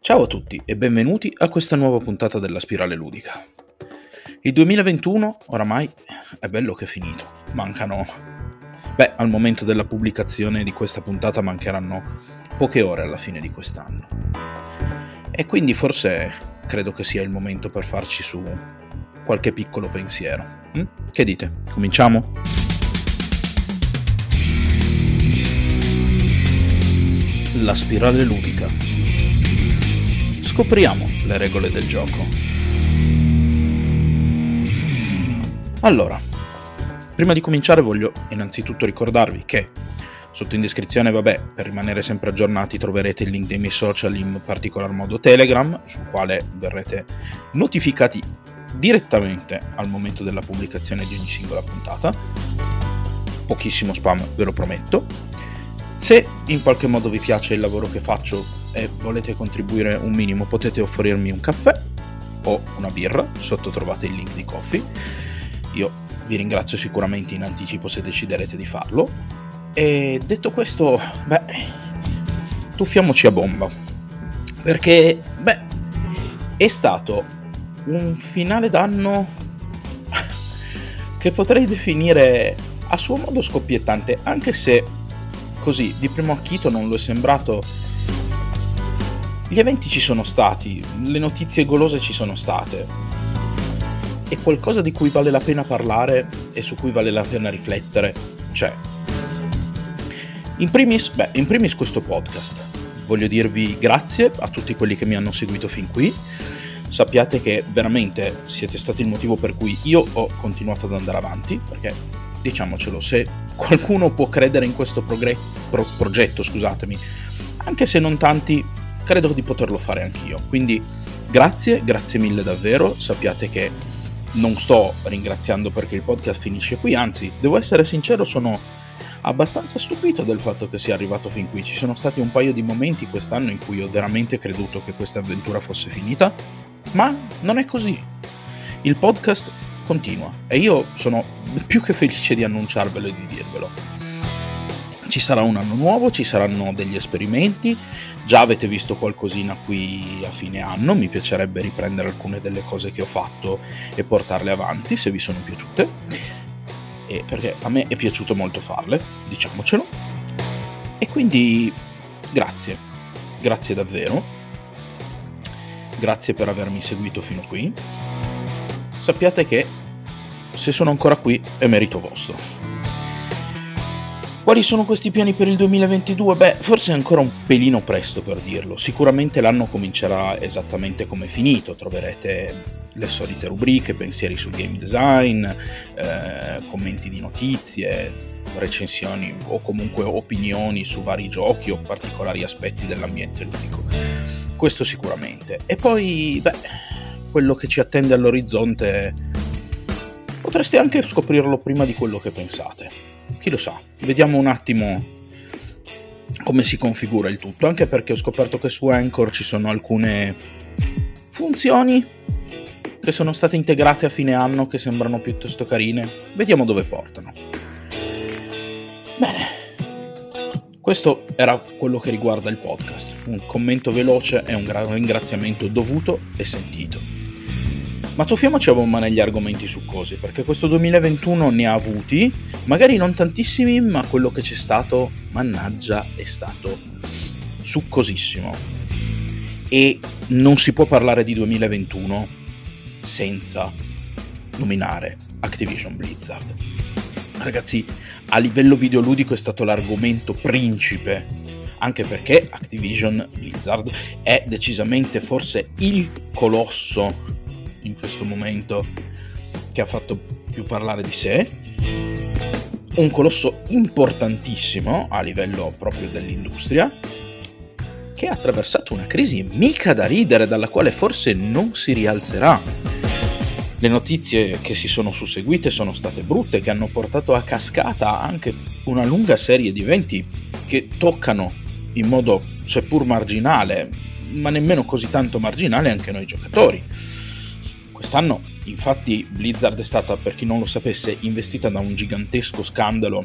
Ciao a tutti e benvenuti a questa nuova puntata della Spirale Ludica. Il 2021 oramai è bello che è finito. Mancano... Beh, al momento della pubblicazione di questa puntata mancheranno poche ore alla fine di quest'anno. E quindi forse credo che sia il momento per farci su qualche piccolo pensiero. Hm? Che dite? Cominciamo? La spirale ludica. Scopriamo le regole del gioco. Allora, prima di cominciare voglio innanzitutto ricordarvi che sotto in descrizione, vabbè, per rimanere sempre aggiornati troverete il link dei miei social, in particolar modo Telegram, sul quale verrete notificati direttamente al momento della pubblicazione di ogni singola puntata. Pochissimo spam, ve lo prometto. Se in qualche modo vi piace il lavoro che faccio e volete contribuire un minimo, potete offrirmi un caffè o una birra, sotto trovate il link di Coffee. Io vi ringrazio sicuramente in anticipo se deciderete di farlo. E detto questo, beh, tuffiamoci a bomba. Perché, beh, è stato un finale d'anno che potrei definire a suo modo scoppiettante, anche se così di primo acchito non lo è sembrato. Gli eventi ci sono stati, le notizie golose ci sono state. E qualcosa di cui vale la pena parlare e su cui vale la pena riflettere c'è. In primis, beh, in primis questo podcast. Voglio dirvi grazie a tutti quelli che mi hanno seguito fin qui. Sappiate che veramente siete stati il motivo per cui io ho continuato ad andare avanti, perché diciamocelo, se qualcuno può credere in questo progre- pro- progetto, scusatemi, anche se non tanti, credo di poterlo fare anch'io. Quindi grazie, grazie mille davvero, sappiate che non sto ringraziando perché il podcast finisce qui, anzi, devo essere sincero, sono abbastanza stupito del fatto che sia arrivato fin qui. Ci sono stati un paio di momenti quest'anno in cui ho veramente creduto che questa avventura fosse finita, ma non è così. Il podcast continua e io sono più che felice di annunciarvelo e di dirvelo. Ci sarà un anno nuovo, ci saranno degli esperimenti, già avete visto qualcosina qui a fine anno, mi piacerebbe riprendere alcune delle cose che ho fatto e portarle avanti se vi sono piaciute, e perché a me è piaciuto molto farle, diciamocelo. E quindi grazie, grazie davvero, grazie per avermi seguito fino qui. Sappiate che se sono ancora qui è merito vostro. Quali sono questi piani per il 2022? Beh, forse è ancora un pelino presto per dirlo. Sicuramente l'anno comincerà esattamente come è finito. Troverete le solite rubriche, pensieri sul game design, eh, commenti di notizie, recensioni o comunque opinioni su vari giochi o particolari aspetti dell'ambiente ludico. Questo sicuramente. E poi, beh, quello che ci attende all'orizzonte potreste anche scoprirlo prima di quello che pensate. Chi lo sa, vediamo un attimo come si configura il tutto, anche perché ho scoperto che su Anchor ci sono alcune funzioni che sono state integrate a fine anno che sembrano piuttosto carine. Vediamo dove portano. Bene, questo era quello che riguarda il podcast. Un commento veloce e un ringraziamento dovuto e sentito. Ma tuffiamoci a bomba negli argomenti succosi, perché questo 2021 ne ha avuti, magari non tantissimi, ma quello che c'è stato, mannaggia, è stato succosissimo. E non si può parlare di 2021 senza nominare Activision Blizzard. Ragazzi, a livello videoludico è stato l'argomento principe anche perché Activision Blizzard è decisamente forse il colosso in questo momento che ha fatto più parlare di sé, un colosso importantissimo a livello proprio dell'industria, che ha attraversato una crisi mica da ridere dalla quale forse non si rialzerà. Le notizie che si sono susseguite sono state brutte, che hanno portato a cascata anche una lunga serie di eventi che toccano in modo seppur marginale, ma nemmeno così tanto marginale anche noi giocatori Quest'anno, infatti, Blizzard è stata, per chi non lo sapesse, investita da un gigantesco scandalo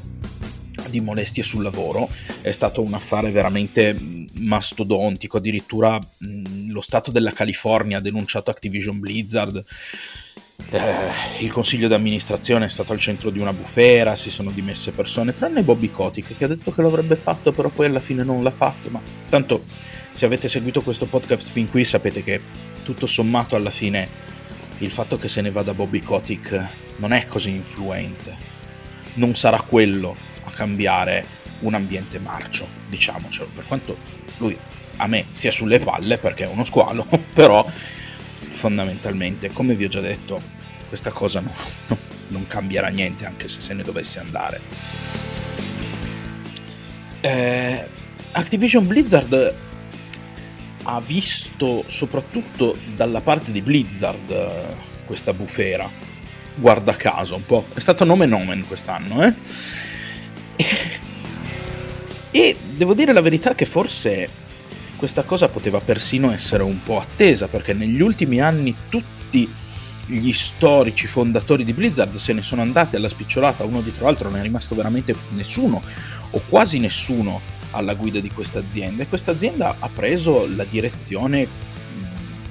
di molestie sul lavoro, è stato un affare veramente mastodontico, addirittura mh, lo Stato della California ha denunciato Activision Blizzard, eh, il consiglio di amministrazione è stato al centro di una bufera, si sono dimesse persone, tranne Bobby Kotick che ha detto che l'avrebbe fatto, però poi alla fine non l'ha fatto, ma tanto se avete seguito questo podcast fin qui sapete che tutto sommato alla fine il fatto che se ne vada Bobby Kotick non è così influente. Non sarà quello a cambiare un ambiente marcio, diciamocelo, per quanto lui a me sia sulle palle perché è uno squalo, però fondamentalmente, come vi ho già detto, questa cosa no, no, non cambierà niente anche se se ne dovesse andare. Eh, Activision Blizzard ha visto soprattutto dalla parte di Blizzard eh, questa bufera. Guarda caso, un po'. È stato nome nomen quest'anno, eh? E devo dire la verità che forse questa cosa poteva persino essere un po' attesa, perché negli ultimi anni tutti gli storici fondatori di Blizzard se ne sono andati alla spicciolata uno dietro l'altro, non è rimasto veramente nessuno, o quasi nessuno alla guida di questa azienda. E questa azienda ha preso la direzione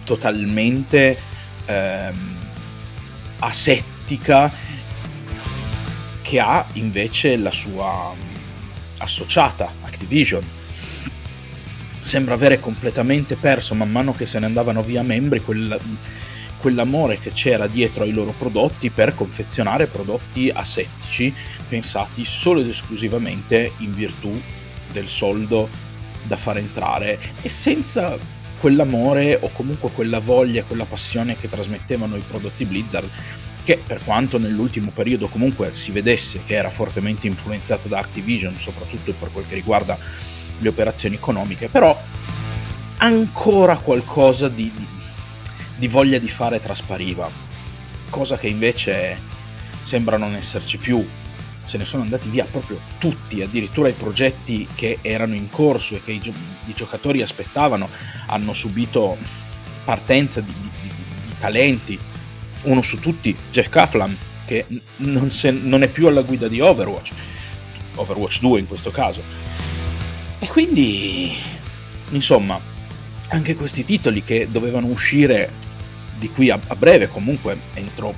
totalmente ehm, asettica che ha invece la sua associata Activision. Sembra avere completamente perso man mano che se ne andavano via membri quel, quell'amore che c'era dietro ai loro prodotti per confezionare prodotti asettici pensati solo ed esclusivamente in virtù del soldo da far entrare. E senza quell'amore o comunque quella voglia, quella passione che trasmettevano i prodotti Blizzard che per quanto nell'ultimo periodo comunque si vedesse che era fortemente influenzata da Activision, soprattutto per quel che riguarda le operazioni economiche, però ancora qualcosa di, di, di voglia di fare traspariva, cosa che invece sembra non esserci più se ne sono andati via proprio tutti, addirittura i progetti che erano in corso e che i, gio- i giocatori aspettavano hanno subito partenza di, di, di, talenti. Uno su tutti, Jeff Kaflam, che non, se, non è più alla guida di Overwatch, Overwatch 2 in questo caso. E quindi, insomma, anche questi titoli che dovevano uscire di qui a, a breve, comunque entro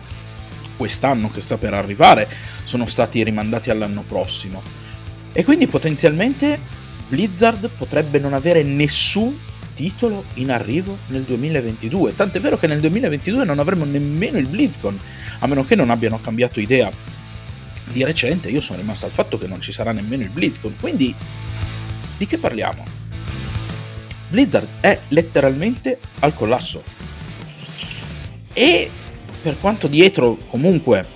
quest'anno che sta per arrivare sono stati rimandati all'anno prossimo. E quindi potenzialmente Blizzard potrebbe non avere nessun titolo in arrivo nel 2022. Tant'è vero che nel 2022 non avremo nemmeno il BlizzCon, a meno che non abbiano cambiato idea di recente. Io sono rimasto al fatto che non ci sarà nemmeno il BlizzCon. Quindi di che parliamo? Blizzard è letteralmente al collasso. E per quanto dietro comunque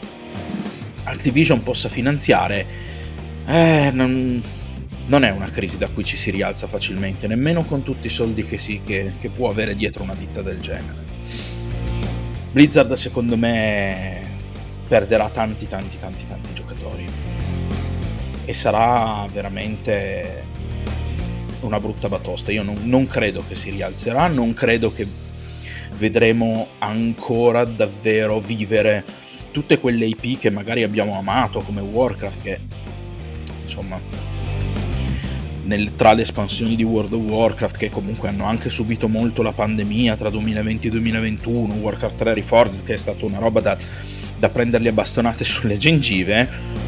Activision possa finanziare, eh, non, non, è una crisi da cui ci si rialza facilmente, nemmeno con tutti i soldi che, si, che, che può avere dietro una ditta del genere. Blizzard secondo me perderà tanti tanti tanti tanti giocatori e sarà veramente una brutta batosta. Io non, non credo che si rialzerà, non credo che vedremo ancora davvero vivere tutte quelle IP che magari abbiamo amato come Warcraft che insomma nel, tra le espansioni di World of Warcraft che comunque hanno anche subito molto la pandemia tra 2020 e 2021 Warcraft 3 Reforged che è stata una roba da, da prenderli a bastonate sulle gengive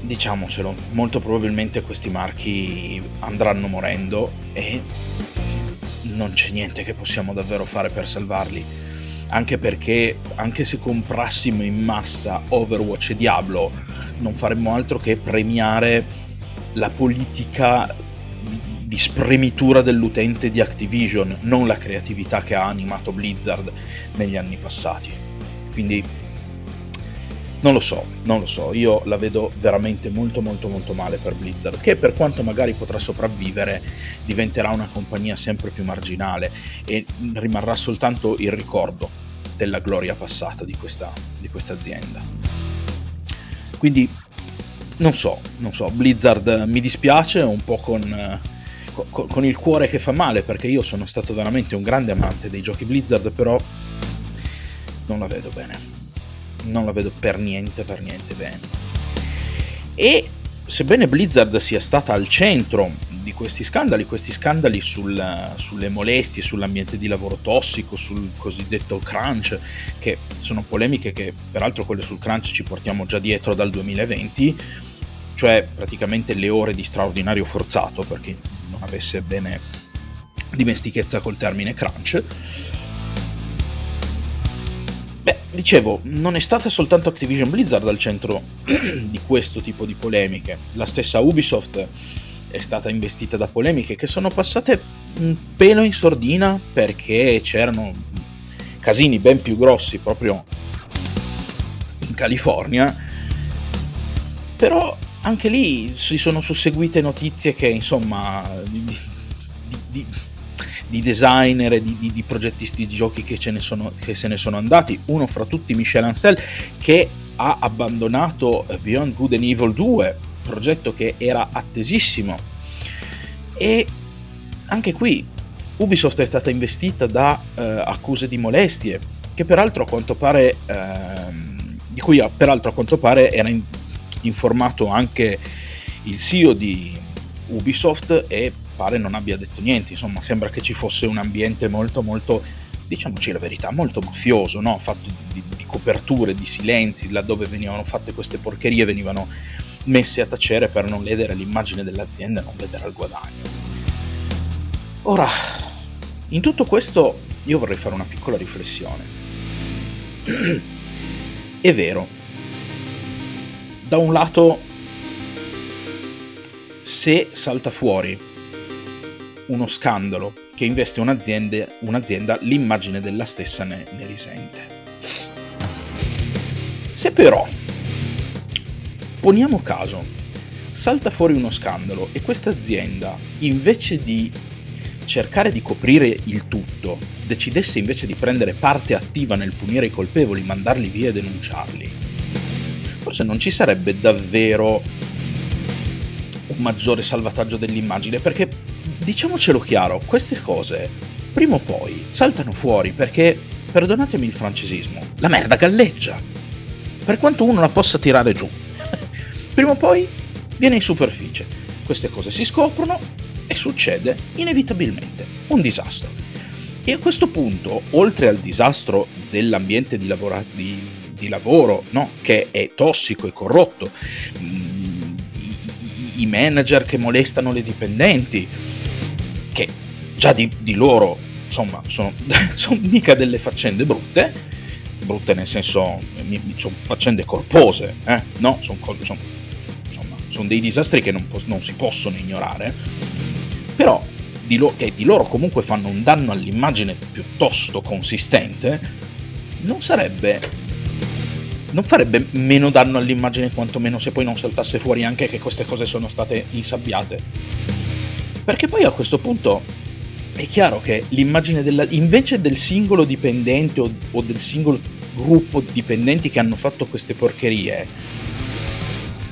diciamocelo molto probabilmente questi marchi andranno morendo e non c'è niente che possiamo davvero fare per salvarli. Anche perché, anche se comprassimo in massa Overwatch e Diablo, non faremmo altro che premiare la politica di spremitura dell'utente di Activision, non la creatività che ha animato Blizzard negli anni passati. Quindi non lo so, non lo so, io la vedo veramente molto molto molto male per Blizzard, che per quanto magari potrà sopravvivere diventerà una compagnia sempre più marginale e rimarrà soltanto il ricordo della gloria passata di questa, di questa azienda. Quindi non so, non so, Blizzard mi dispiace un po' con, con, con il cuore che fa male perché io sono stato veramente un grande amante dei giochi Blizzard, però non la vedo bene non la vedo per niente, per niente bene. E sebbene Blizzard sia stata al centro di questi scandali, questi scandali sul, sulle molestie, sull'ambiente di lavoro tossico, sul cosiddetto crunch, che sono polemiche che peraltro quelle sul crunch ci portiamo già dietro dal 2020, cioè praticamente le ore di straordinario forzato, per chi non avesse bene dimestichezza col termine crunch. Beh, dicevo, non è stata soltanto Activision Blizzard al centro di questo tipo di polemiche, la stessa Ubisoft è stata investita da polemiche che sono passate un pelo in sordina perché c'erano casini ben più grossi proprio in California, però anche lì si sono susseguite notizie che insomma di, di, di, di designer e di, di, progettisti di giochi che, sono, che, se ne sono andati, uno fra tutti Michel Ancel che ha abbandonato Beyond Good and Evil 2 progetto che era attesissimo. E anche qui Ubisoft è stata investita da eh, accuse di molestie, che peraltro a quanto pare, eh, di cui peraltro a quanto pare era in, informato anche il CEO di Ubisoft e pare non abbia detto niente, insomma sembra che ci fosse un ambiente molto molto, diciamoci la verità, molto mafioso, no? fatto di, di coperture, di silenzi, laddove venivano fatte queste porcherie venivano messi a tacere per non ledere l'immagine dell'azienda e non vedere al guadagno. Ora, in tutto questo io vorrei fare una piccola riflessione. È vero, da un lato, se salta fuori uno scandalo che investe un'azienda, un'azienda l'immagine della stessa ne, ne risente. Se però Poniamo caso, salta fuori uno scandalo e questa azienda, invece di cercare di coprire il tutto, decidesse invece di prendere parte attiva nel punire i colpevoli, mandarli via e denunciarli, forse non ci sarebbe davvero un maggiore salvataggio dell'immagine, perché diciamocelo chiaro, queste cose prima o poi saltano fuori perché, perdonatemi il francesismo, la merda galleggia. Per quanto uno la possa tirare giù prima o poi viene in superficie. Queste cose si scoprono e succede inevitabilmente un disastro. E a questo punto, oltre al disastro dell'ambiente di, lavora- di, di lavoro, no? che è tossico e corrotto, mm, i, i, manager che molestano le dipendenti, già di, di loro, insomma, sono, sono mica delle faccende brutte, brutte nel senso, sono faccende corpose, eh? no? Sono cose, sono sono dei disastri che non, non si possono ignorare, però di lo- che di loro comunque fanno un danno all'immagine piuttosto consistente, non sarebbe non farebbe meno danno all'immagine quantomeno se poi non saltasse fuori anche che queste cose sono state insabbiate. Perché poi a questo punto è chiaro che l'immagine della... invece del singolo dipendente o, o del singolo gruppo di dipendenti che hanno fatto queste porcherie,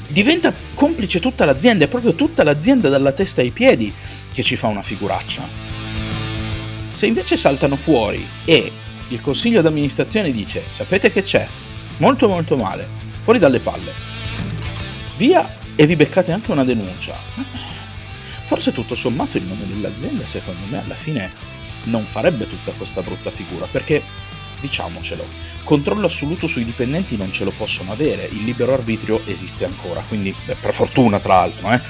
diventa complice tutta l'azienda, è proprio tutta l'azienda dalla testa ai piedi che ci fa una figuraccia. Se invece saltano fuori e il consiglio d'amministrazione dice sapete che c'è, molto molto male, fuori dalle palle, via e vi beccate anche una denuncia. Forse tutto sommato il nome dell'azienda secondo me alla fine non farebbe tutta questa brutta figura perché diciamocelo, controllo assoluto sui dipendenti non ce lo possono avere, il libero arbitrio esiste ancora, quindi beh, per fortuna tra l'altro, eh.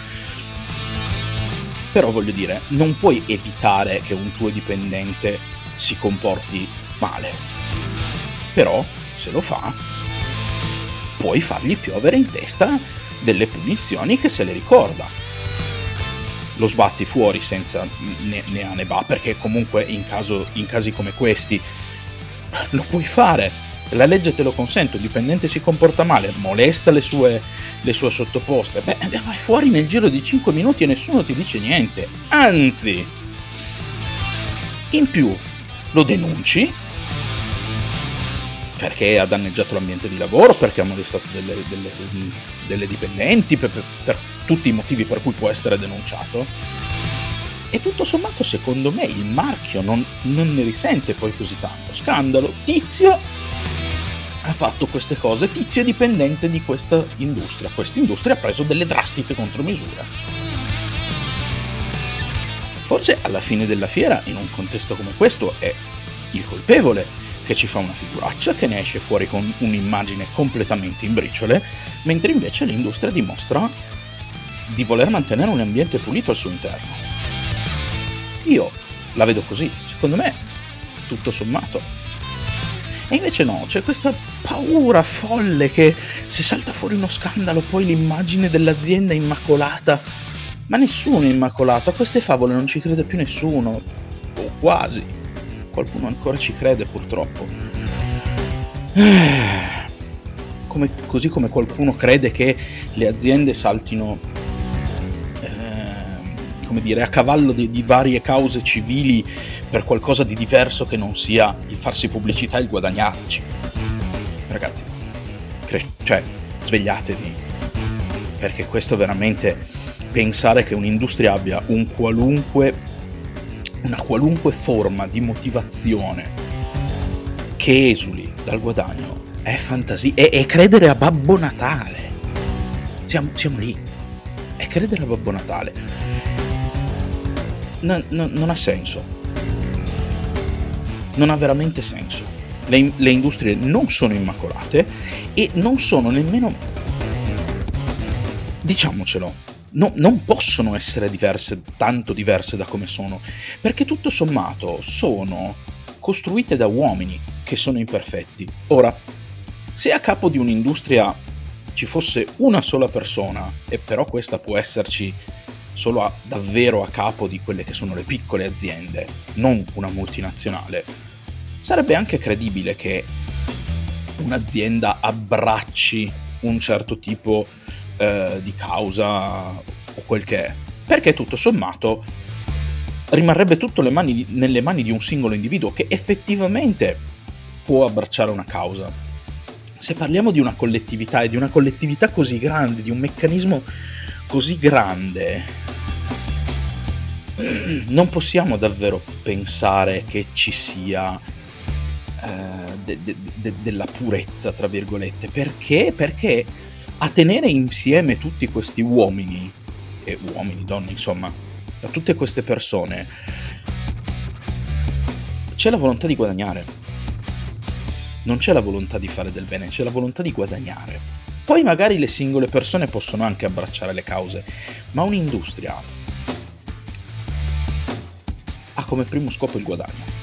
Però voglio dire, non puoi evitare che un tuo dipendente si comporti male. Però, se lo fa, puoi fargli piovere in testa delle punizioni che se le ricorda. Lo sbatti fuori senza ne, ne ha ne va, perché comunque in, caso, in casi come questi lo puoi fare. La legge te lo consente, il dipendente si comporta male, molesta le sue, le sue sottoposte, beh, vai fuori nel giro di 5 minuti e nessuno ti dice niente. Anzi, in più lo denunci perché ha danneggiato l'ambiente di lavoro, perché ha molestato delle, delle, delle dipendenti, per, per tutti i motivi per cui può essere denunciato e tutto sommato, secondo me, il marchio non, non ne risente poi così tanto. Scandalo, tizio ha fatto queste cose, tizio è dipendente di questa industria, questa industria ha preso delle drastiche contromisure. Forse alla fine della fiera, in un contesto come questo, è il colpevole che ci fa una figuraccia, che ne esce fuori con un'immagine completamente in briciole, mentre invece l'industria dimostra di voler mantenere un ambiente pulito al suo interno. Io la vedo così, secondo me, tutto sommato. E invece no, c'è questa paura folle che se salta fuori uno scandalo poi l'immagine dell'azienda immacolata. Ma nessuno è immacolato, a queste favole non ci crede più nessuno, o quasi. Qualcuno ancora ci crede purtroppo. Come, così come qualcuno crede che le aziende saltino come dire, a cavallo di, di, varie cause civili per qualcosa di diverso che non sia il farsi pubblicità e il guadagnarci. Ragazzi, cre- cioè, svegliatevi, perché questo veramente pensare che un'industria abbia un qualunque, una qualunque forma di motivazione che esuli dal guadagno è fantasia, è, è credere a Babbo Natale. Siamo, siamo lì, è credere a Babbo Natale no, no, non ha senso. Non ha veramente senso. Le, le industrie non sono immacolate e non sono nemmeno... Diciamocelo, no, non possono essere diverse, tanto diverse da come sono, perché tutto sommato sono costruite da uomini che sono imperfetti. Ora, se a capo di un'industria ci fosse una sola persona, e però questa può esserci solo a, davvero a capo di quelle che sono le piccole aziende, non una multinazionale, sarebbe anche credibile che un'azienda abbracci un certo tipo eh, di causa o quel che è, perché tutto sommato rimarrebbe tutto mani, nelle mani di un singolo individuo che effettivamente può abbracciare una causa. Se parliamo di una collettività e di una collettività così grande, di un meccanismo così grande, non possiamo davvero pensare che ci sia eh, de- de- de- della purezza, tra virgolette. Perché? Perché a tenere insieme tutti questi uomini, e uomini, donne, insomma, da tutte queste persone, c'è la volontà di guadagnare. Non c'è la volontà di fare del bene, c'è la volontà di guadagnare. Poi magari le singole persone possono anche abbracciare le cause, ma un'industria come primo scopo il guadagno.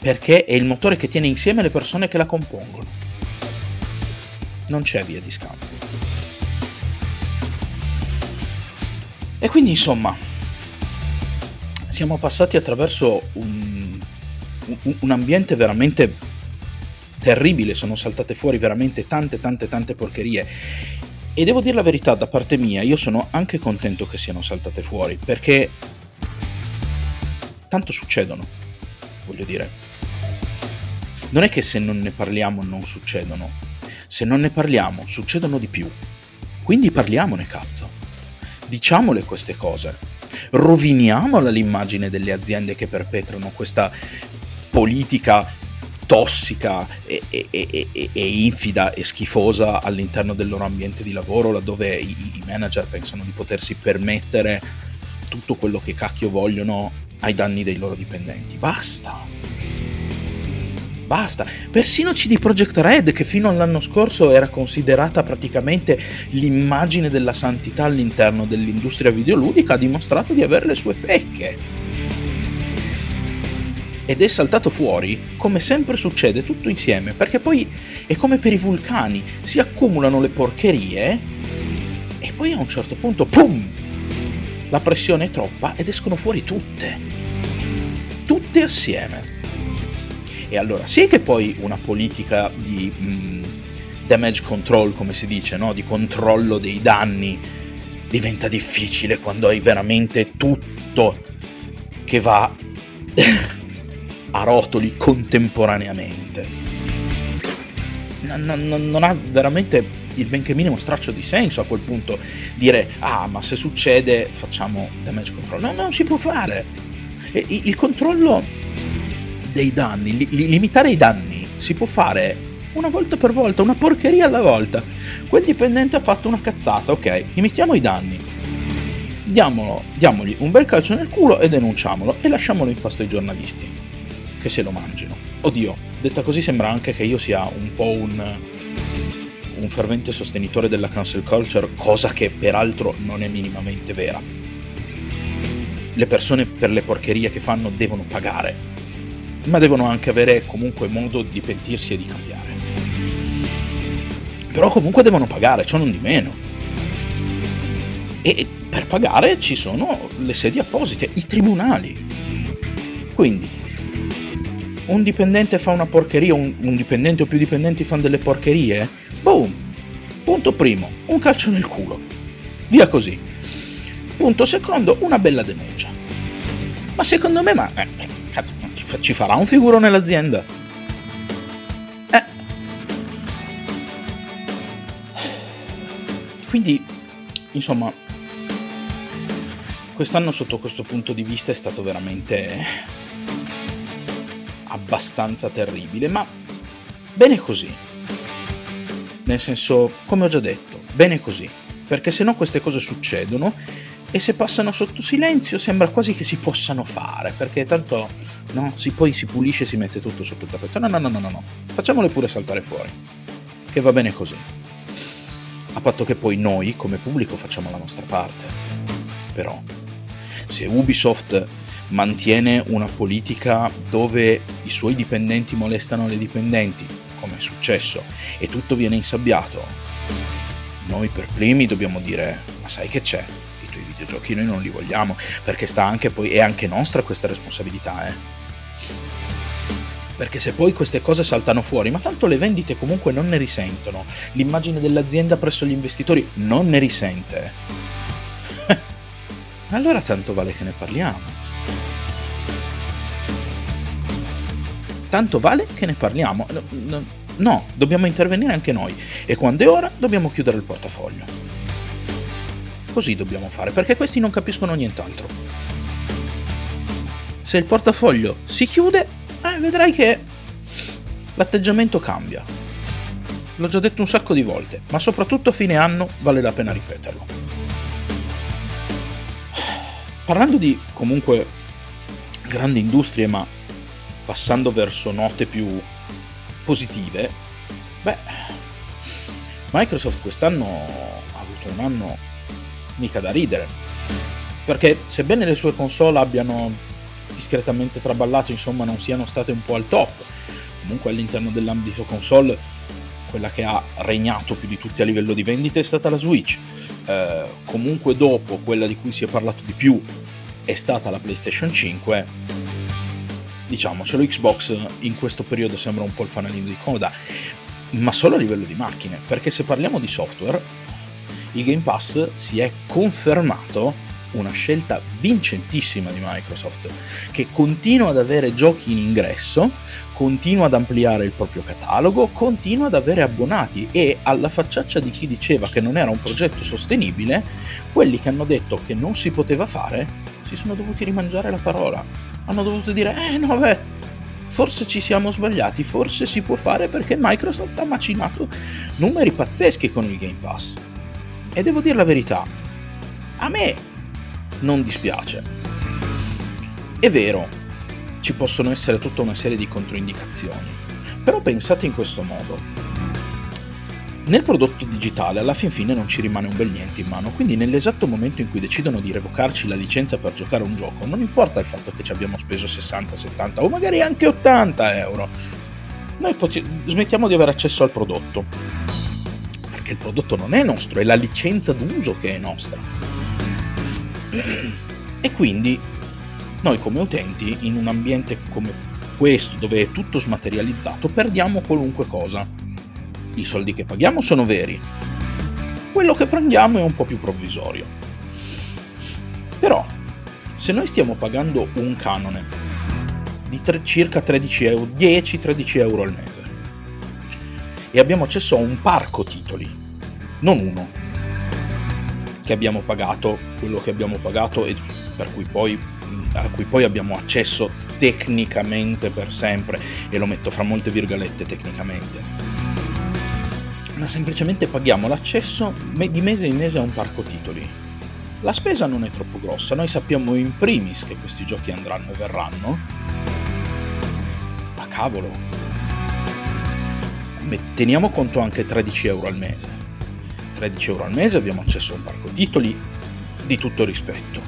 Perché è il motore che tiene insieme le persone che la compongono. Non c'è via di scambio. E quindi insomma, siamo passati attraverso un, un, un ambiente veramente terribile, sono saltate fuori veramente tante tante tante porcherie. E devo dire la verità, da parte mia, io sono anche contento che siano saltate fuori, perché tanto succedono, voglio dire. Non è che se non ne parliamo non succedono, se non ne parliamo succedono di più. Quindi parliamone, cazzo. Diciamole queste cose. Roviniamola l'immagine delle aziende che perpetrano questa politica tossica e, e, e, e, infida e schifosa all'interno del loro ambiente di lavoro, laddove i, i manager pensano di potersi permettere tutto quello che cacchio vogliono ai danni dei loro dipendenti. Basta. Basta. Persino CD Projekt Red, che fino all'anno scorso era considerata praticamente l'immagine della santità all'interno dell'industria videoludica, ha dimostrato di avere le sue pecche ed è saltato fuori, come sempre succede, tutto insieme, perché poi è come per i vulcani, si accumulano le porcherie e poi a un certo punto, pum, la pressione è troppa ed escono fuori tutte, tutte assieme. E allora sì che poi una politica di mh, mm, damage control, come si dice, no? di controllo dei danni, diventa difficile quando hai veramente tutto che va a rotoli contemporaneamente. Non, non, non ha veramente il benché minimo straccio di senso a quel punto dire ah ma se succede facciamo damage control no non si può fare e, il controllo dei danni li, limitare i danni si può fare una volta per volta, una porcheria alla volta. Quel dipendente ha fatto una cazzata, ok, limitiamo i danni. Diamolo, diamogli un bel calcio nel culo e denunciamolo e lasciamolo in pasto ai giornalisti. Che se lo mangino. Oddio, detta così sembra anche che io sia un po' un, un fervente sostenitore della cancel culture, cosa che peraltro non è minimamente vera. Le persone per le porcherie che fanno devono pagare, ma devono anche avere comunque modo di pentirsi e di cambiare. Però comunque devono pagare, ciò non di meno. E per pagare ci sono le sedi apposite, i tribunali. Quindi, un dipendente fa una porcheria, un, un dipendente o più dipendenti fanno delle porcherie, boom, punto primo, un calcio nel culo. Via così. Punto secondo, una bella denuncia. Ma secondo me, ma, eh, cazzo, ci farà un figurone l'azienda? Eh. Quindi, insomma, quest'anno sotto questo punto di vista è stato veramente abbastanza terribile, ma bene così. Nel senso, come ho già detto, bene così, perché se no queste cose succedono e se passano sotto silenzio sembra quasi che si possano fare, perché tanto no, si poi si pulisce e si mette tutto sotto il tappeto. No, no, no, no, no, no, facciamole pure saltare fuori, che va bene così. A patto che poi noi, come pubblico, facciamo la nostra parte. Però, se Ubisoft mantiene una politica dove i suoi dipendenti molestano le dipendenti, come è successo, e tutto viene insabbiato, noi per primi dobbiamo dire, ma sai che c'è? videogiochi noi non li vogliamo, perché sta anche poi, è anche nostra questa responsabilità, eh. Perché se poi queste cose saltano fuori, ma tanto le vendite comunque non ne risentono, l'immagine dell'azienda presso gli investitori non ne risente. allora tanto vale che ne parliamo. Tanto vale che ne parliamo. No, dobbiamo intervenire anche noi e quando è ora dobbiamo chiudere il portafoglio. Così dobbiamo fare, perché questi non capiscono nient'altro. Se il portafoglio si chiude, eh, vedrai che l'atteggiamento cambia. L'ho già detto un sacco di volte, ma soprattutto a fine anno vale la pena ripeterlo. Parlando di comunque grandi industrie, ma passando verso note più positive, beh, Microsoft quest'anno ha avuto un anno mica da ridere. Perché sebbene le sue console abbiano discretamente traballato, insomma non siano state un po' al top, comunque all'interno dell'ambito console quella che ha regnato più di tutti a livello di vendite è stata la Switch. Eh, comunque dopo quella di cui si è parlato di più è stata la PlayStation 5. Diciamocelo, Xbox in questo periodo sembra un po' il fanalino di coda, ma solo a livello di macchine, perché se parliamo di software, il Game Pass si è confermato una scelta vincentissima di Microsoft, che continua ad avere giochi in ingresso, continua ad ampliare il proprio catalogo, continua ad avere abbonati e alla facciaccia di chi diceva che non era un progetto sostenibile, quelli che hanno detto che non si poteva fare si sono dovuti rimangiare la parola. Hanno dovuto dire, eh no, beh, forse ci siamo sbagliati, forse si può fare perché Microsoft ha macinato numeri pazzeschi con il Game Pass. E devo dire la verità, a me non dispiace. È vero, ci possono essere tutta una serie di controindicazioni, però pensate in questo modo. Nel prodotto digitale alla fin fine non ci rimane un bel niente in mano, quindi nell'esatto momento in cui decidono di revocarci la licenza per giocare un gioco, non importa il fatto che ci abbiamo speso 60, 70 o magari anche 80 euro, noi pot- smettiamo di avere accesso al prodotto perché il prodotto non è nostro, è la licenza d'uso che è nostra. E quindi noi come utenti, in un ambiente come questo, dove è tutto smaterializzato, perdiamo qualunque cosa. I soldi che paghiamo sono veri, quello che prendiamo è un po' più provvisorio. Però, se noi stiamo pagando un canone di tre, circa 13 euro, 10-13 euro al mese, e abbiamo accesso a un parco titoli, non uno, che abbiamo pagato, quello che abbiamo pagato e per cui poi, a cui poi abbiamo accesso tecnicamente per sempre, e lo metto fra molte virgolette tecnicamente, ma semplicemente paghiamo l'accesso di mese in mese a un parco titoli. La spesa non è troppo grossa, noi sappiamo in primis che questi giochi andranno e verranno. Ma cavolo, teniamo conto anche 13 euro al mese. 13 euro al mese abbiamo accesso a un parco titoli di tutto rispetto.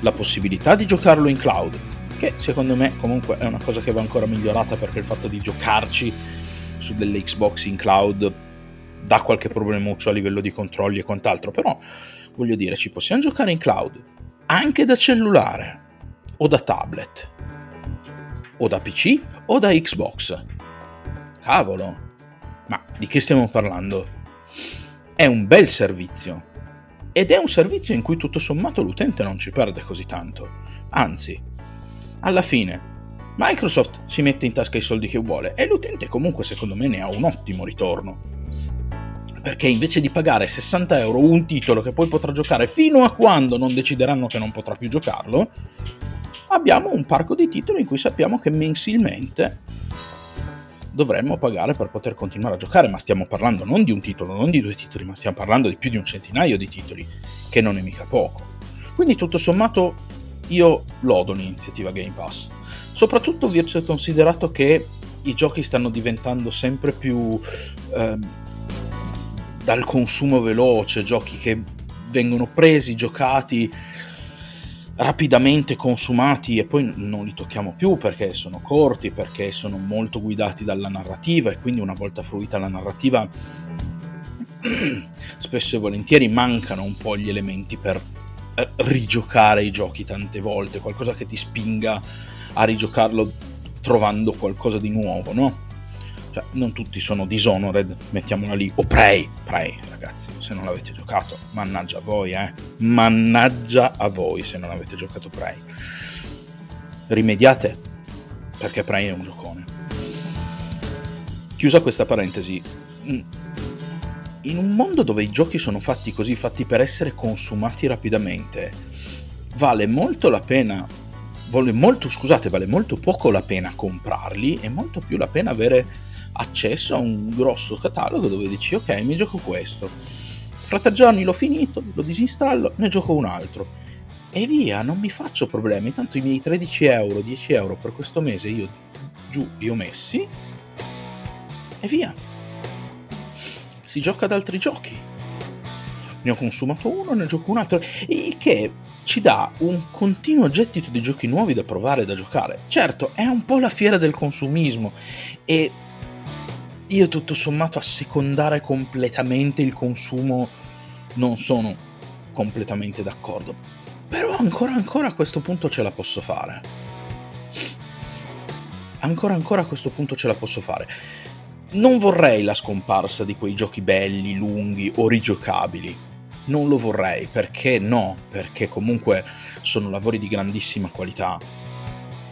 La possibilità di giocarlo in cloud, che secondo me comunque è una cosa che va ancora migliorata perché il fatto di giocarci su delle Xbox in cloud dà qualche problemuccio a livello di controlli e quant'altro, però voglio dire, ci possiamo giocare in cloud anche da cellulare o da tablet o da PC o da Xbox. Cavolo, ma di che stiamo parlando? È un bel servizio. Ed è un servizio in cui tutto sommato l'utente non ci perde così tanto. Anzi, alla fine, Microsoft si mette in tasca i soldi che vuole e l'utente comunque secondo me ne ha un ottimo ritorno. Perché invece di pagare 60 euro un titolo che poi potrà giocare fino a quando non decideranno che non potrà più giocarlo, abbiamo un parco di titoli in cui sappiamo che mensilmente dovremmo pagare per poter continuare a giocare, ma stiamo parlando non di un titolo, non di due titoli, ma stiamo parlando di più di un centinaio di titoli, che non è mica poco. Quindi tutto sommato io lodo l'iniziativa Game Pass, soprattutto visto considerato che i giochi stanno diventando sempre più eh, dal consumo veloce, giochi che vengono presi, giocati rapidamente consumati e poi non li tocchiamo più perché sono corti, perché sono molto guidati dalla narrativa e quindi una volta fruita la narrativa spesso e volentieri mancano un po' gli elementi per eh, rigiocare i giochi tante volte, qualcosa che ti spinga a rigiocarlo trovando qualcosa di nuovo, no? Cioè, non tutti sono Dishonored, mettiamola lì, o Prey, Prey, ragazzi, se non l'avete giocato, mannaggia a voi, eh, mannaggia a voi se non avete giocato Prey. Rimediate, perché Prey è un giocone. Chiusa questa parentesi, mm, in un mondo dove i giochi sono fatti così, fatti per essere consumati rapidamente, vale molto la pena vale molto, scusate, vale molto poco la pena comprarli e molto più la pena avere accesso a un grosso catalogo dove dici ok mi gioco questo. Fra tre giorni l'ho finito lo disinstallo ne gioco un altro. E via non mi faccio problemi. Tanto i miei 13 euro 10 euro per questo mese io giù li ho messi e via. Si gioca ad altri giochi. Ne ho consumato uno ne gioco un altro. Il che ci dà un continuo gettito di giochi nuovi da provare e da giocare. Certo è un po' la fiera del consumismo e io tutto sommato a secondare completamente il consumo non sono completamente d'accordo. Però ancora ancora a questo punto ce la posso fare. Ancora ancora a questo punto ce la posso fare. Non vorrei la scomparsa di quei giochi belli, lunghi o rigiocabili. Non lo vorrei, perché no? Perché comunque sono lavori di grandissima qualità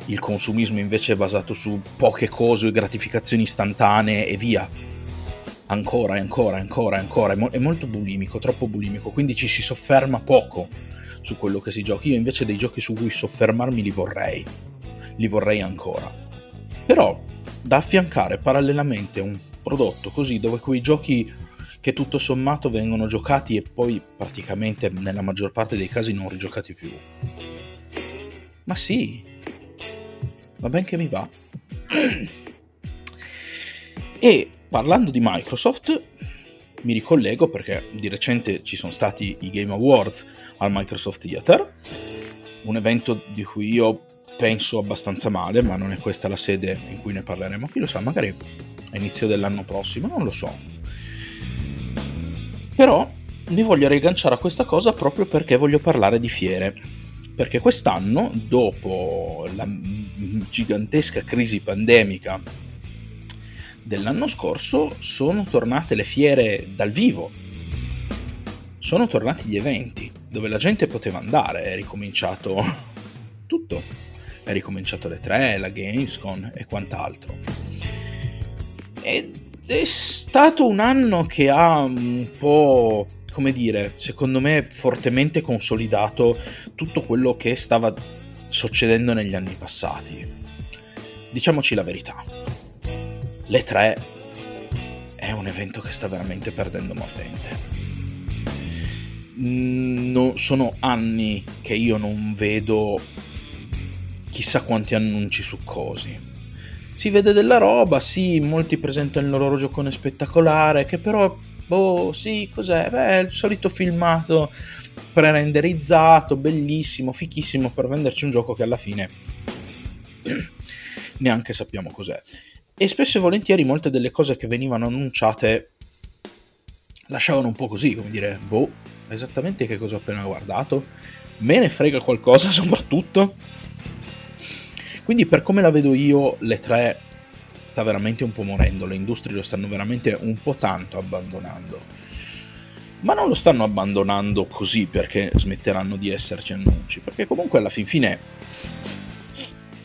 il consumismo invece è basato su poche cose, gratificazioni istantanee e via. Ancora e ancora e ancora e ancora, è, mo- è molto bulimico, troppo bulimico, quindi ci si sofferma poco su quello che si gioca. Io invece dei giochi su cui soffermarmi li vorrei, li vorrei ancora. Però da affiancare parallelamente un prodotto così dove quei giochi che tutto sommato vengono giocati e poi praticamente nella maggior parte dei casi non rigiocati più. Ma sì, va ben che mi va. e parlando di Microsoft, mi ricollego perché di recente ci sono stati i Game Awards al Microsoft Theater, un evento di cui io penso abbastanza male, ma non è questa la sede in cui ne parleremo. Chi lo sa, magari a inizio dell'anno prossimo, non lo so. Però mi voglio riagganciare a questa cosa proprio perché voglio parlare di fiere perché quest'anno, dopo la gigantesca crisi pandemica dell'anno scorso, sono tornate le fiere dal vivo, sono tornati gli eventi dove la gente poteva andare, è ricominciato tutto, è ricominciato le tre, la Gamescom e quant'altro. Ed è stato un anno che ha un po' come dire, secondo me fortemente consolidato tutto quello che stava succedendo negli anni passati. diciamoci la verità, le 3 è un evento che sta veramente perdendo mordente. Mm, no, sono anni che io non vedo chissà quanti annunci su cosi. Si vede della roba, sì, molti presentano il loro giocone spettacolare, che però, boh, sì, cos'è? Beh, il solito filmato pre-renderizzato, bellissimo, fichissimo per venderci un gioco che alla fine neanche sappiamo cos'è. E spesso e volentieri molte delle cose che venivano annunciate lasciavano un po' così, come dire, boh, esattamente che cosa ho appena guardato, me ne frega qualcosa soprattutto. Quindi per come la vedo io, le tre sta veramente un po' morendo, le industrie lo stanno veramente un po' tanto abbandonando. Ma non lo stanno abbandonando così perché smetteranno di esserci annunci, perché comunque alla fin fine,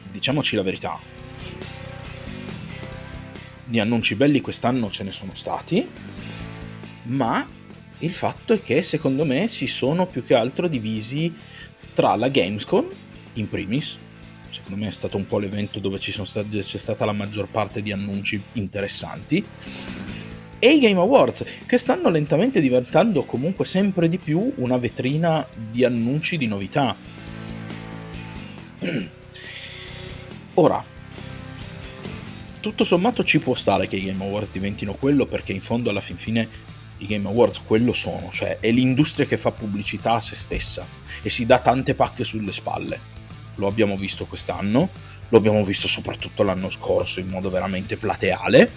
diciamoci la verità, di annunci belli quest'anno ce ne sono stati, ma il fatto è che secondo me si sono più che altro divisi tra la Gamescom, in primis, secondo me è stato un po' l'evento dove stati, c'è stata la maggior parte di annunci interessanti, e i Game Awards, che stanno lentamente diventando comunque sempre di più una vetrina di annunci di novità. Ora, tutto sommato ci può stare che i Game Awards diventino quello perché in fondo alla fin fine i Game Awards quello sono, cioè è l'industria che fa pubblicità a se stessa e si dà tante pacche sulle spalle. Lo abbiamo visto quest'anno, lo abbiamo visto soprattutto l'anno scorso in modo veramente plateale.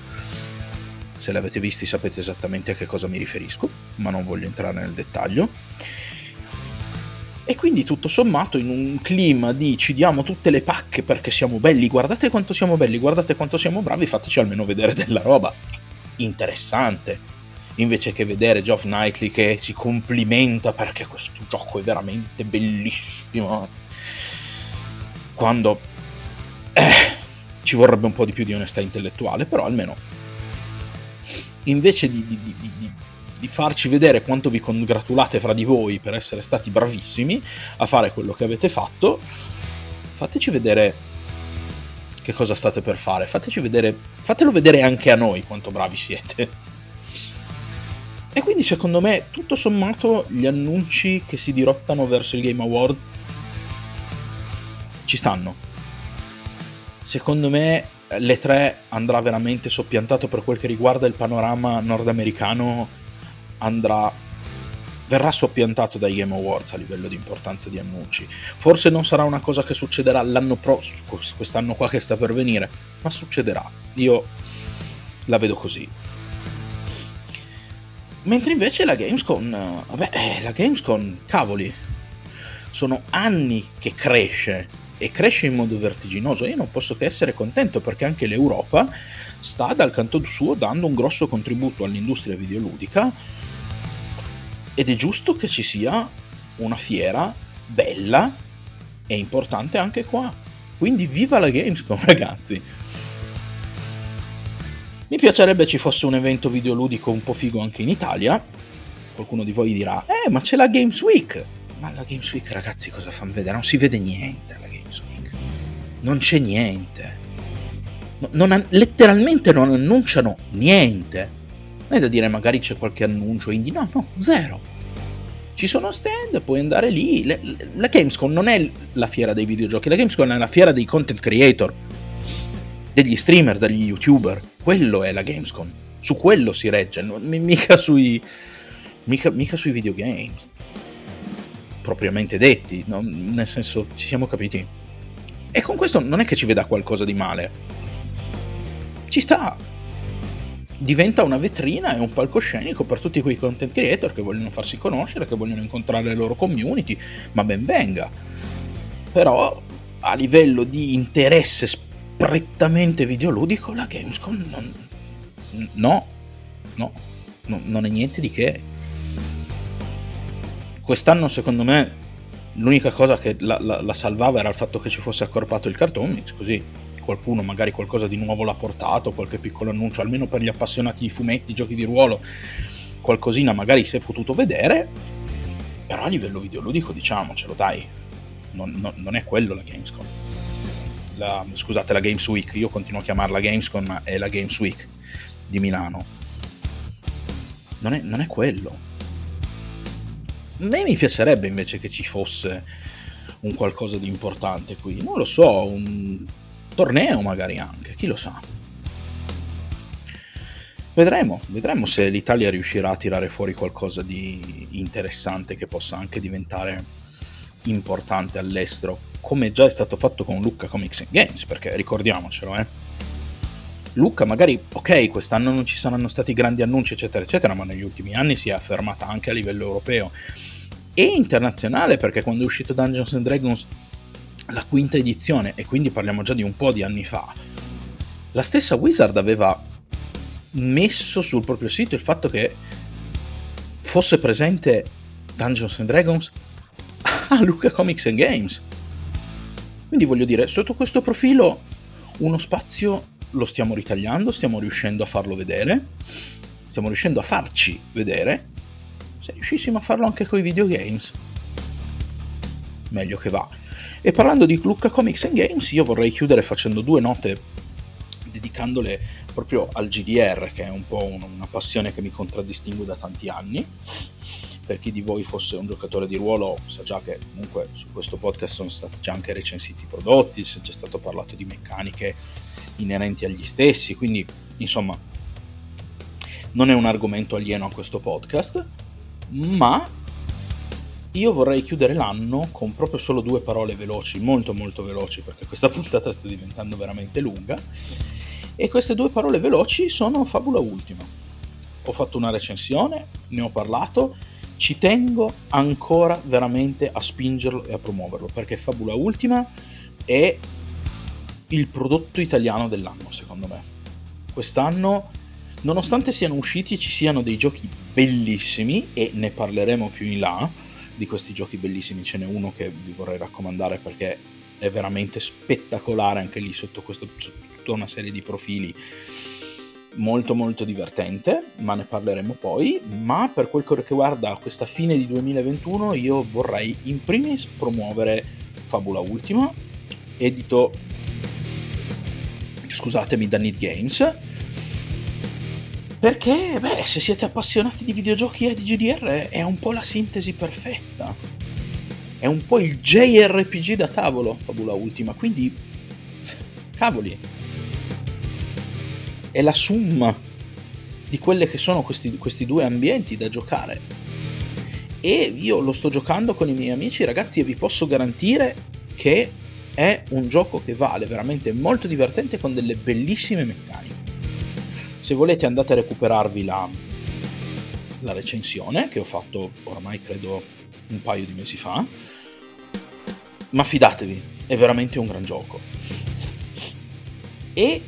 Se l'avete visti sapete esattamente a che cosa mi riferisco, ma non voglio entrare nel dettaglio. E quindi tutto sommato in un clima di ci diamo tutte le pacche perché siamo belli, guardate quanto siamo belli, guardate quanto siamo bravi, fateci almeno vedere della roba interessante. Invece che vedere Geoff Knightley che si complimenta perché questo gioco è veramente bellissimo. Quando eh, ci vorrebbe un po' di più di onestà intellettuale, però almeno invece di, di, di, di farci vedere quanto vi congratulate fra di voi per essere stati bravissimi a fare quello che avete fatto, fateci vedere che cosa state per fare, fateci vedere, fatelo vedere anche a noi quanto bravi siete. E quindi secondo me, tutto sommato, gli annunci che si dirottano verso il Game Awards ci stanno. Secondo me le tre andrà veramente soppiantato per quel che riguarda il panorama nordamericano andrà verrà soppiantato dai Game Awards a livello di importanza di annunci. Forse non sarà una cosa che succederà l'anno prossimo, quest'anno qua che sta per venire, ma succederà. Io la vedo così. Mentre invece la Gamescom, vabbè, eh, la Gamescom, cavoli, sono anni che cresce e cresce in modo vertiginoso. Io non posso che essere contento perché anche l'Europa sta dal canto suo dando un grosso contributo all'industria videoludica ed è giusto che ci sia una fiera bella e importante anche qua. Quindi viva la Gamescom, ragazzi! Mi piacerebbe ci fosse un evento videoludico un po' figo anche in Italia. Qualcuno di voi dirà, eh, ma c'è la Games Week! Ma la Games Week, ragazzi, cosa fanno vedere? Non si vede niente. Non c'è niente. Non, letteralmente non annunciano niente non è da dire magari c'è qualche annuncio indie, no, no, zero. Ci sono stand, puoi andare lì. La, la Gamescom non è la fiera dei videogiochi, la Gamescom è la fiera dei content creator, degli streamer, degli youtuber. Quello è la Gamescom. Su quello si regge, mica sui, mica, mica sui videogames. Propriamente detti, no? nel senso, ci siamo capiti. E con questo non è che ci veda qualcosa di male. Ci sta, diventa una vetrina e un palcoscenico per tutti quei content creator che vogliono farsi conoscere, che vogliono incontrare le loro community, ma ben venga. Però a livello di interesse prettamente videoludico la Gamescom non, no, no, no, non è niente di che. Quest'anno secondo me l'unica cosa che la, la, la salvava era il fatto che ci fosse accorpato il cartone mix, così qualcuno magari qualcosa di nuovo l'ha portato, qualche piccolo annuncio, almeno per gli appassionati di fumetti, giochi di ruolo, qualcosina magari si è potuto vedere, però a livello videoludico diciamocelo dai, non, non, non è quello la Gamescom. la, scusate, la Games Week, io continuo a chiamarla Gamescom, ma è la Games Week di Milano. Non è, non è quello. A me mi piacerebbe invece che ci fosse un qualcosa di importante qui, non lo so, un torneo magari anche, chi lo sa. Vedremo, vedremo se l'Italia riuscirà a tirare fuori qualcosa di interessante che possa anche diventare importante all'estero, come già è stato fatto con Lucca Comics Games, perché ricordiamocelo, eh. Lucca magari, ok, quest'anno non ci saranno stati grandi annunci, eccetera, eccetera, ma negli ultimi anni si è affermata anche a livello europeo e internazionale, perché quando è uscito Dungeons and Dragons la quinta edizione, e quindi parliamo già di un po' di anni fa, la stessa Wizard aveva messo sul proprio sito il fatto che fosse presente Dungeons and Dragons a Luca Comics and Games. Quindi voglio dire, sotto questo profilo uno spazio lo stiamo ritagliando, stiamo riuscendo a farlo vedere, stiamo riuscendo a farci vedere. Se riuscissimo a farlo anche con i videogames, meglio che va. E parlando di Lucca Comics and Games, io vorrei chiudere facendo due note dedicandole proprio al GDR, che è un po' una passione che mi contraddistingue da tanti anni. Per chi di voi fosse un giocatore di ruolo sa già che comunque su questo podcast sono stati già anche recensiti i prodotti, c'è stato parlato di meccaniche inerenti agli stessi, quindi insomma non è un argomento alieno a questo podcast, ma io vorrei chiudere l'anno con proprio solo due parole veloci, molto molto veloci, perché questa puntata sta diventando veramente lunga e queste due parole veloci sono Fabula Ultima. Ho fatto una recensione, ne ho parlato, ci tengo ancora veramente a spingerlo e a promuoverlo, perché Fabula Ultima è il prodotto italiano dell'anno, secondo me. Quest'anno, nonostante siano usciti e ci siano dei giochi bellissimi, e ne parleremo più in là, di questi giochi bellissimi ce n'è uno che vi vorrei raccomandare perché è veramente spettacolare anche lì sotto, questo, sotto tutta una serie di profili. Molto molto divertente, ma ne parleremo poi, ma per quel che riguarda questa fine di 2021 io vorrei in primis promuovere Fabula Ultima, edito scusatemi da Need Games. Perché beh, se siete appassionati di videogiochi e di GDR è un po' la sintesi perfetta. È un po' il JRPG da tavolo Fabula Ultima. Quindi cavoli. È la summa di quelle che sono questi, questi due ambienti da giocare. E io lo sto giocando con i miei amici, ragazzi, e vi posso garantire che è un gioco che vale veramente molto divertente con delle bellissime meccaniche. Se volete andate a recuperarvi la, la recensione che ho fatto ormai credo un paio di mesi fa, ma fidatevi, è veramente un gran gioco. E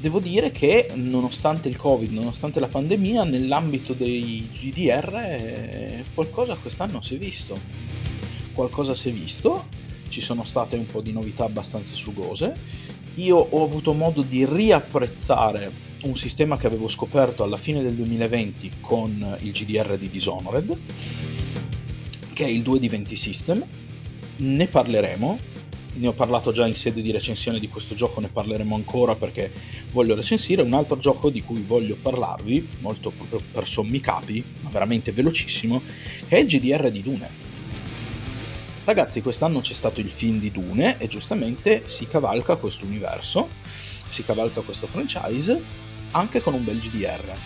devo dire che nonostante il Covid, nonostante la pandemia, nell'ambito dei GDR eh, qualcosa quest'anno si è visto. Qualcosa si è visto, ci sono state un po' di novità abbastanza sugose. Io ho avuto modo di riapprezzare un sistema che avevo scoperto alla fine del 2020 con il GDR di Dishonored, che è il 2 d 20 System. Ne parleremo, ne ho parlato già in sede di recensione di questo gioco, ne parleremo ancora perché voglio recensire. Un altro gioco di cui voglio parlarvi, molto proprio per sommi capi, ma veramente velocissimo, che è il GDR di Dune. Ragazzi, quest'anno c'è stato il film di Dune e giustamente si cavalca questo universo, si cavalca questo franchise anche con un bel GDR.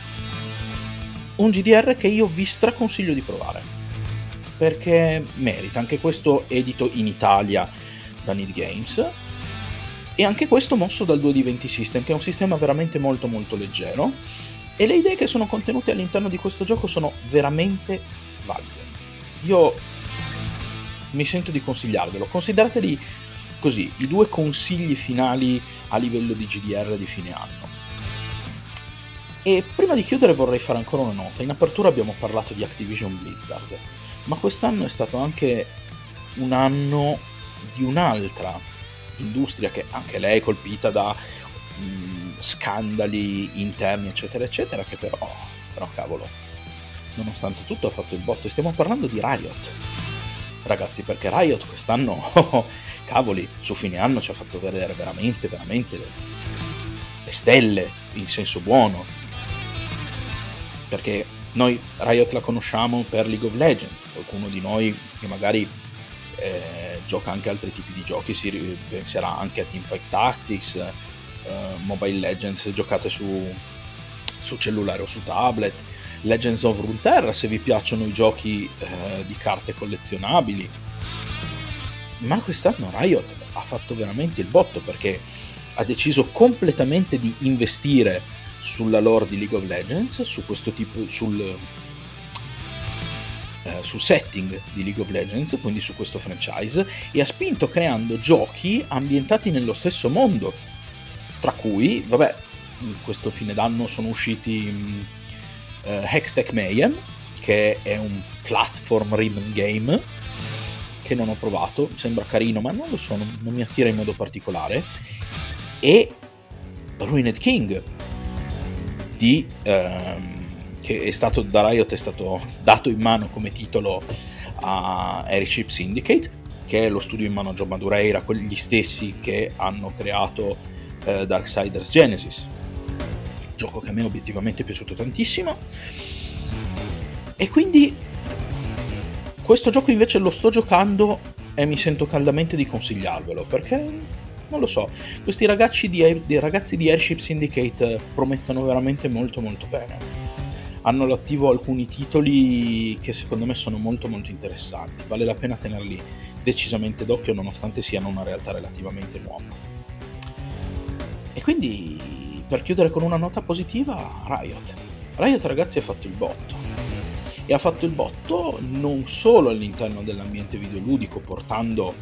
Un GDR che io vi straconsiglio di provare perché merita, anche questo edito in Italia da Need Games e anche questo mosso dal 2D20 System che è un sistema veramente molto molto leggero e le idee che sono contenute all'interno di questo gioco sono veramente valide. Io mi sento di consigliarvelo, considerateli così i due consigli finali a livello di GDR di fine anno. E prima di chiudere vorrei fare ancora una nota. In apertura abbiamo parlato di Activision Blizzard, ma quest'anno è stato anche un anno di un'altra industria che anche lei è colpita da mh, mm, scandali interni, eccetera, eccetera, che però, però cavolo, nonostante tutto ha fatto il botto. Stiamo parlando di Riot. Ragazzi, perché Riot quest'anno, cavoli, su fine anno ci ha fatto vedere veramente, veramente le, le stelle, in senso buono. Perché noi Riot la conosciamo per League of Legends, qualcuno di noi che magari eh, gioca anche altri tipi di giochi si penserà anche a Teamfight Tactics, eh, Mobile Legends giocate su, su cellulare o su tablet, Legends of Runeterra se vi piacciono i giochi eh, di carte collezionabili. Ma quest'anno Riot ha fatto veramente il botto perché ha deciso completamente di investire sulla lore di League of Legends, su questo tipo, sul, eh, sul setting di League of Legends, quindi su questo franchise, e ha spinto creando giochi ambientati nello stesso mondo, tra cui, vabbè, questo fine d'anno sono usciti uh, Hextech Mayhem, che è un platform rhythm game che non ho provato, sembra carino, ma non lo so, non, non mi attira in modo particolare. E Ruined King, di, ehm, che è stato da Riot è stato dato in mano come titolo a Airship Syndicate, che è lo studio in mano a John Madureira, quelli stessi che hanno creato eh, Darksiders Genesis gioco che a me obiettivamente è piaciuto tantissimo. E quindi questo gioco invece lo sto giocando e mi sento caldamente di consigliarvelo perché non lo so, questi ragazzi di, di, ragazzi di Airship Syndicate promettono veramente molto molto bene. Hanno all'attivo alcuni titoli che secondo me sono molto molto interessanti, vale la pena tenerli decisamente d'occhio nonostante siano una realtà relativamente nuova. E quindi per chiudere con una nota positiva, Riot. Riot ragazzi ha fatto il botto. E ha fatto il botto non solo all'interno dell'ambiente videoludico portando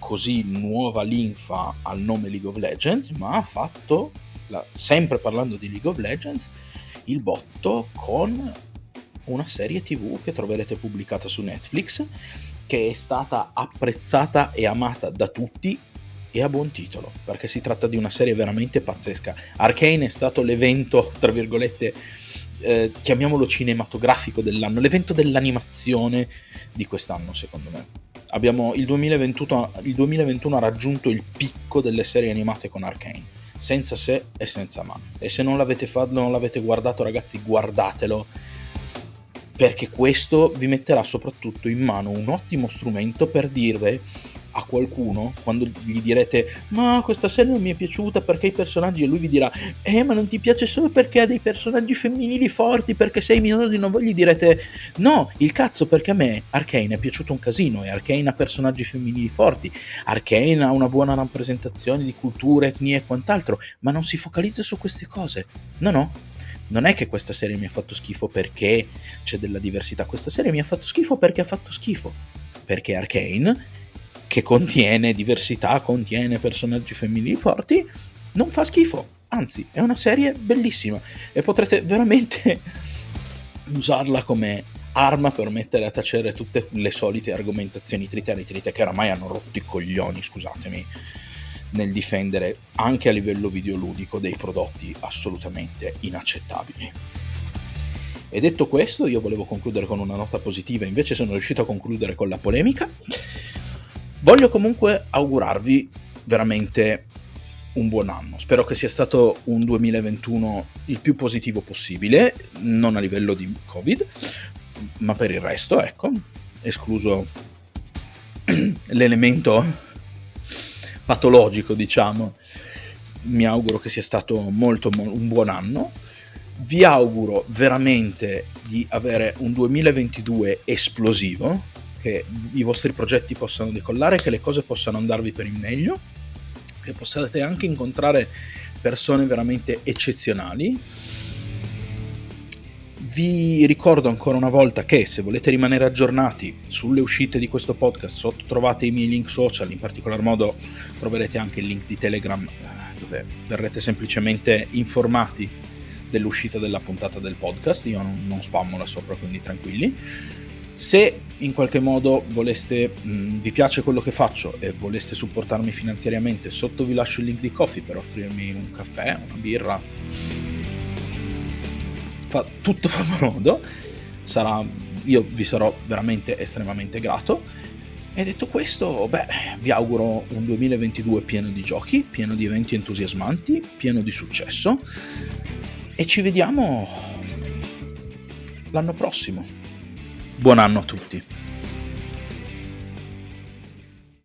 così nuova linfa al nome League of Legends, ma ha fatto, sempre parlando di League of Legends, il botto con una serie tv che troverete pubblicata su Netflix, che è stata apprezzata e amata da tutti e a buon titolo, perché si tratta di una serie veramente pazzesca. Arcane è stato l'evento, tra virgolette, eh, chiamiamolo cinematografico dell'anno, l'evento dell'animazione di quest'anno, secondo me. Abbiamo, il, 2021, il 2021 ha raggiunto il picco delle serie animate con Arcane, senza se e senza ma. E se non l'avete, fatto, non l'avete guardato, ragazzi, guardatelo perché questo vi metterà soprattutto in mano un ottimo strumento per dirvi a qualcuno quando gli direte ma questa serie non mi è piaciuta perché i personaggi e lui vi dirà eh ma non ti piace solo perché ha dei personaggi femminili forti perché sei misogino voi gli direte no il cazzo perché a me Arcane è piaciuto un casino e Arcane ha personaggi femminili forti. Arcane ha una buona rappresentazione di culture, etnie e quant'altro ma non si focalizza su queste cose. No no. Non è che questa serie mi ha fatto schifo perché c'è della diversità, questa serie mi ha fatto schifo perché ha fatto schifo. Perché Arcane che contiene diversità, contiene personaggi femminili forti, non fa schifo. Anzi, è una serie bellissima e potrete veramente usarla come arma per mettere a tacere tutte le solite argomentazioni trite e ritrite che oramai hanno rotto i coglioni, scusatemi, nel difendere anche a livello videoludico dei prodotti assolutamente inaccettabili. E detto questo, io volevo concludere con una nota positiva, invece sono riuscito a concludere con la polemica. Voglio comunque augurarvi veramente un buon anno. Spero che sia stato un 2021 il più positivo possibile, non a livello di Covid, ma per il resto, ecco, escluso l'elemento patologico, diciamo. Mi auguro che sia stato molto, molto un buon anno. Vi auguro veramente di avere un 2022 esplosivo, che i vostri progetti possano decollare, che le cose possano andarvi per il meglio, che possiate anche incontrare persone veramente eccezionali. Vi ricordo ancora una volta che se volete rimanere aggiornati sulle uscite di questo podcast, sotto trovate i miei link social, in particolar modo troverete anche il link di Telegram eh, dove verrete semplicemente informati dell'uscita della puntata del podcast, io non, non spammo là sopra, quindi tranquilli se in qualche modo voleste, mh, vi piace quello che faccio e voleste supportarmi finanziariamente, sotto vi lascio il link di Coffee per offrirmi un caffè, una birra. Fa, tutto fa modo. Sarà, io vi sarò veramente estremamente grato. E detto questo, beh, vi auguro un 2022 pieno di giochi, pieno di eventi entusiasmanti, pieno di successo e ci vediamo l'anno prossimo. Buon anno a tutti.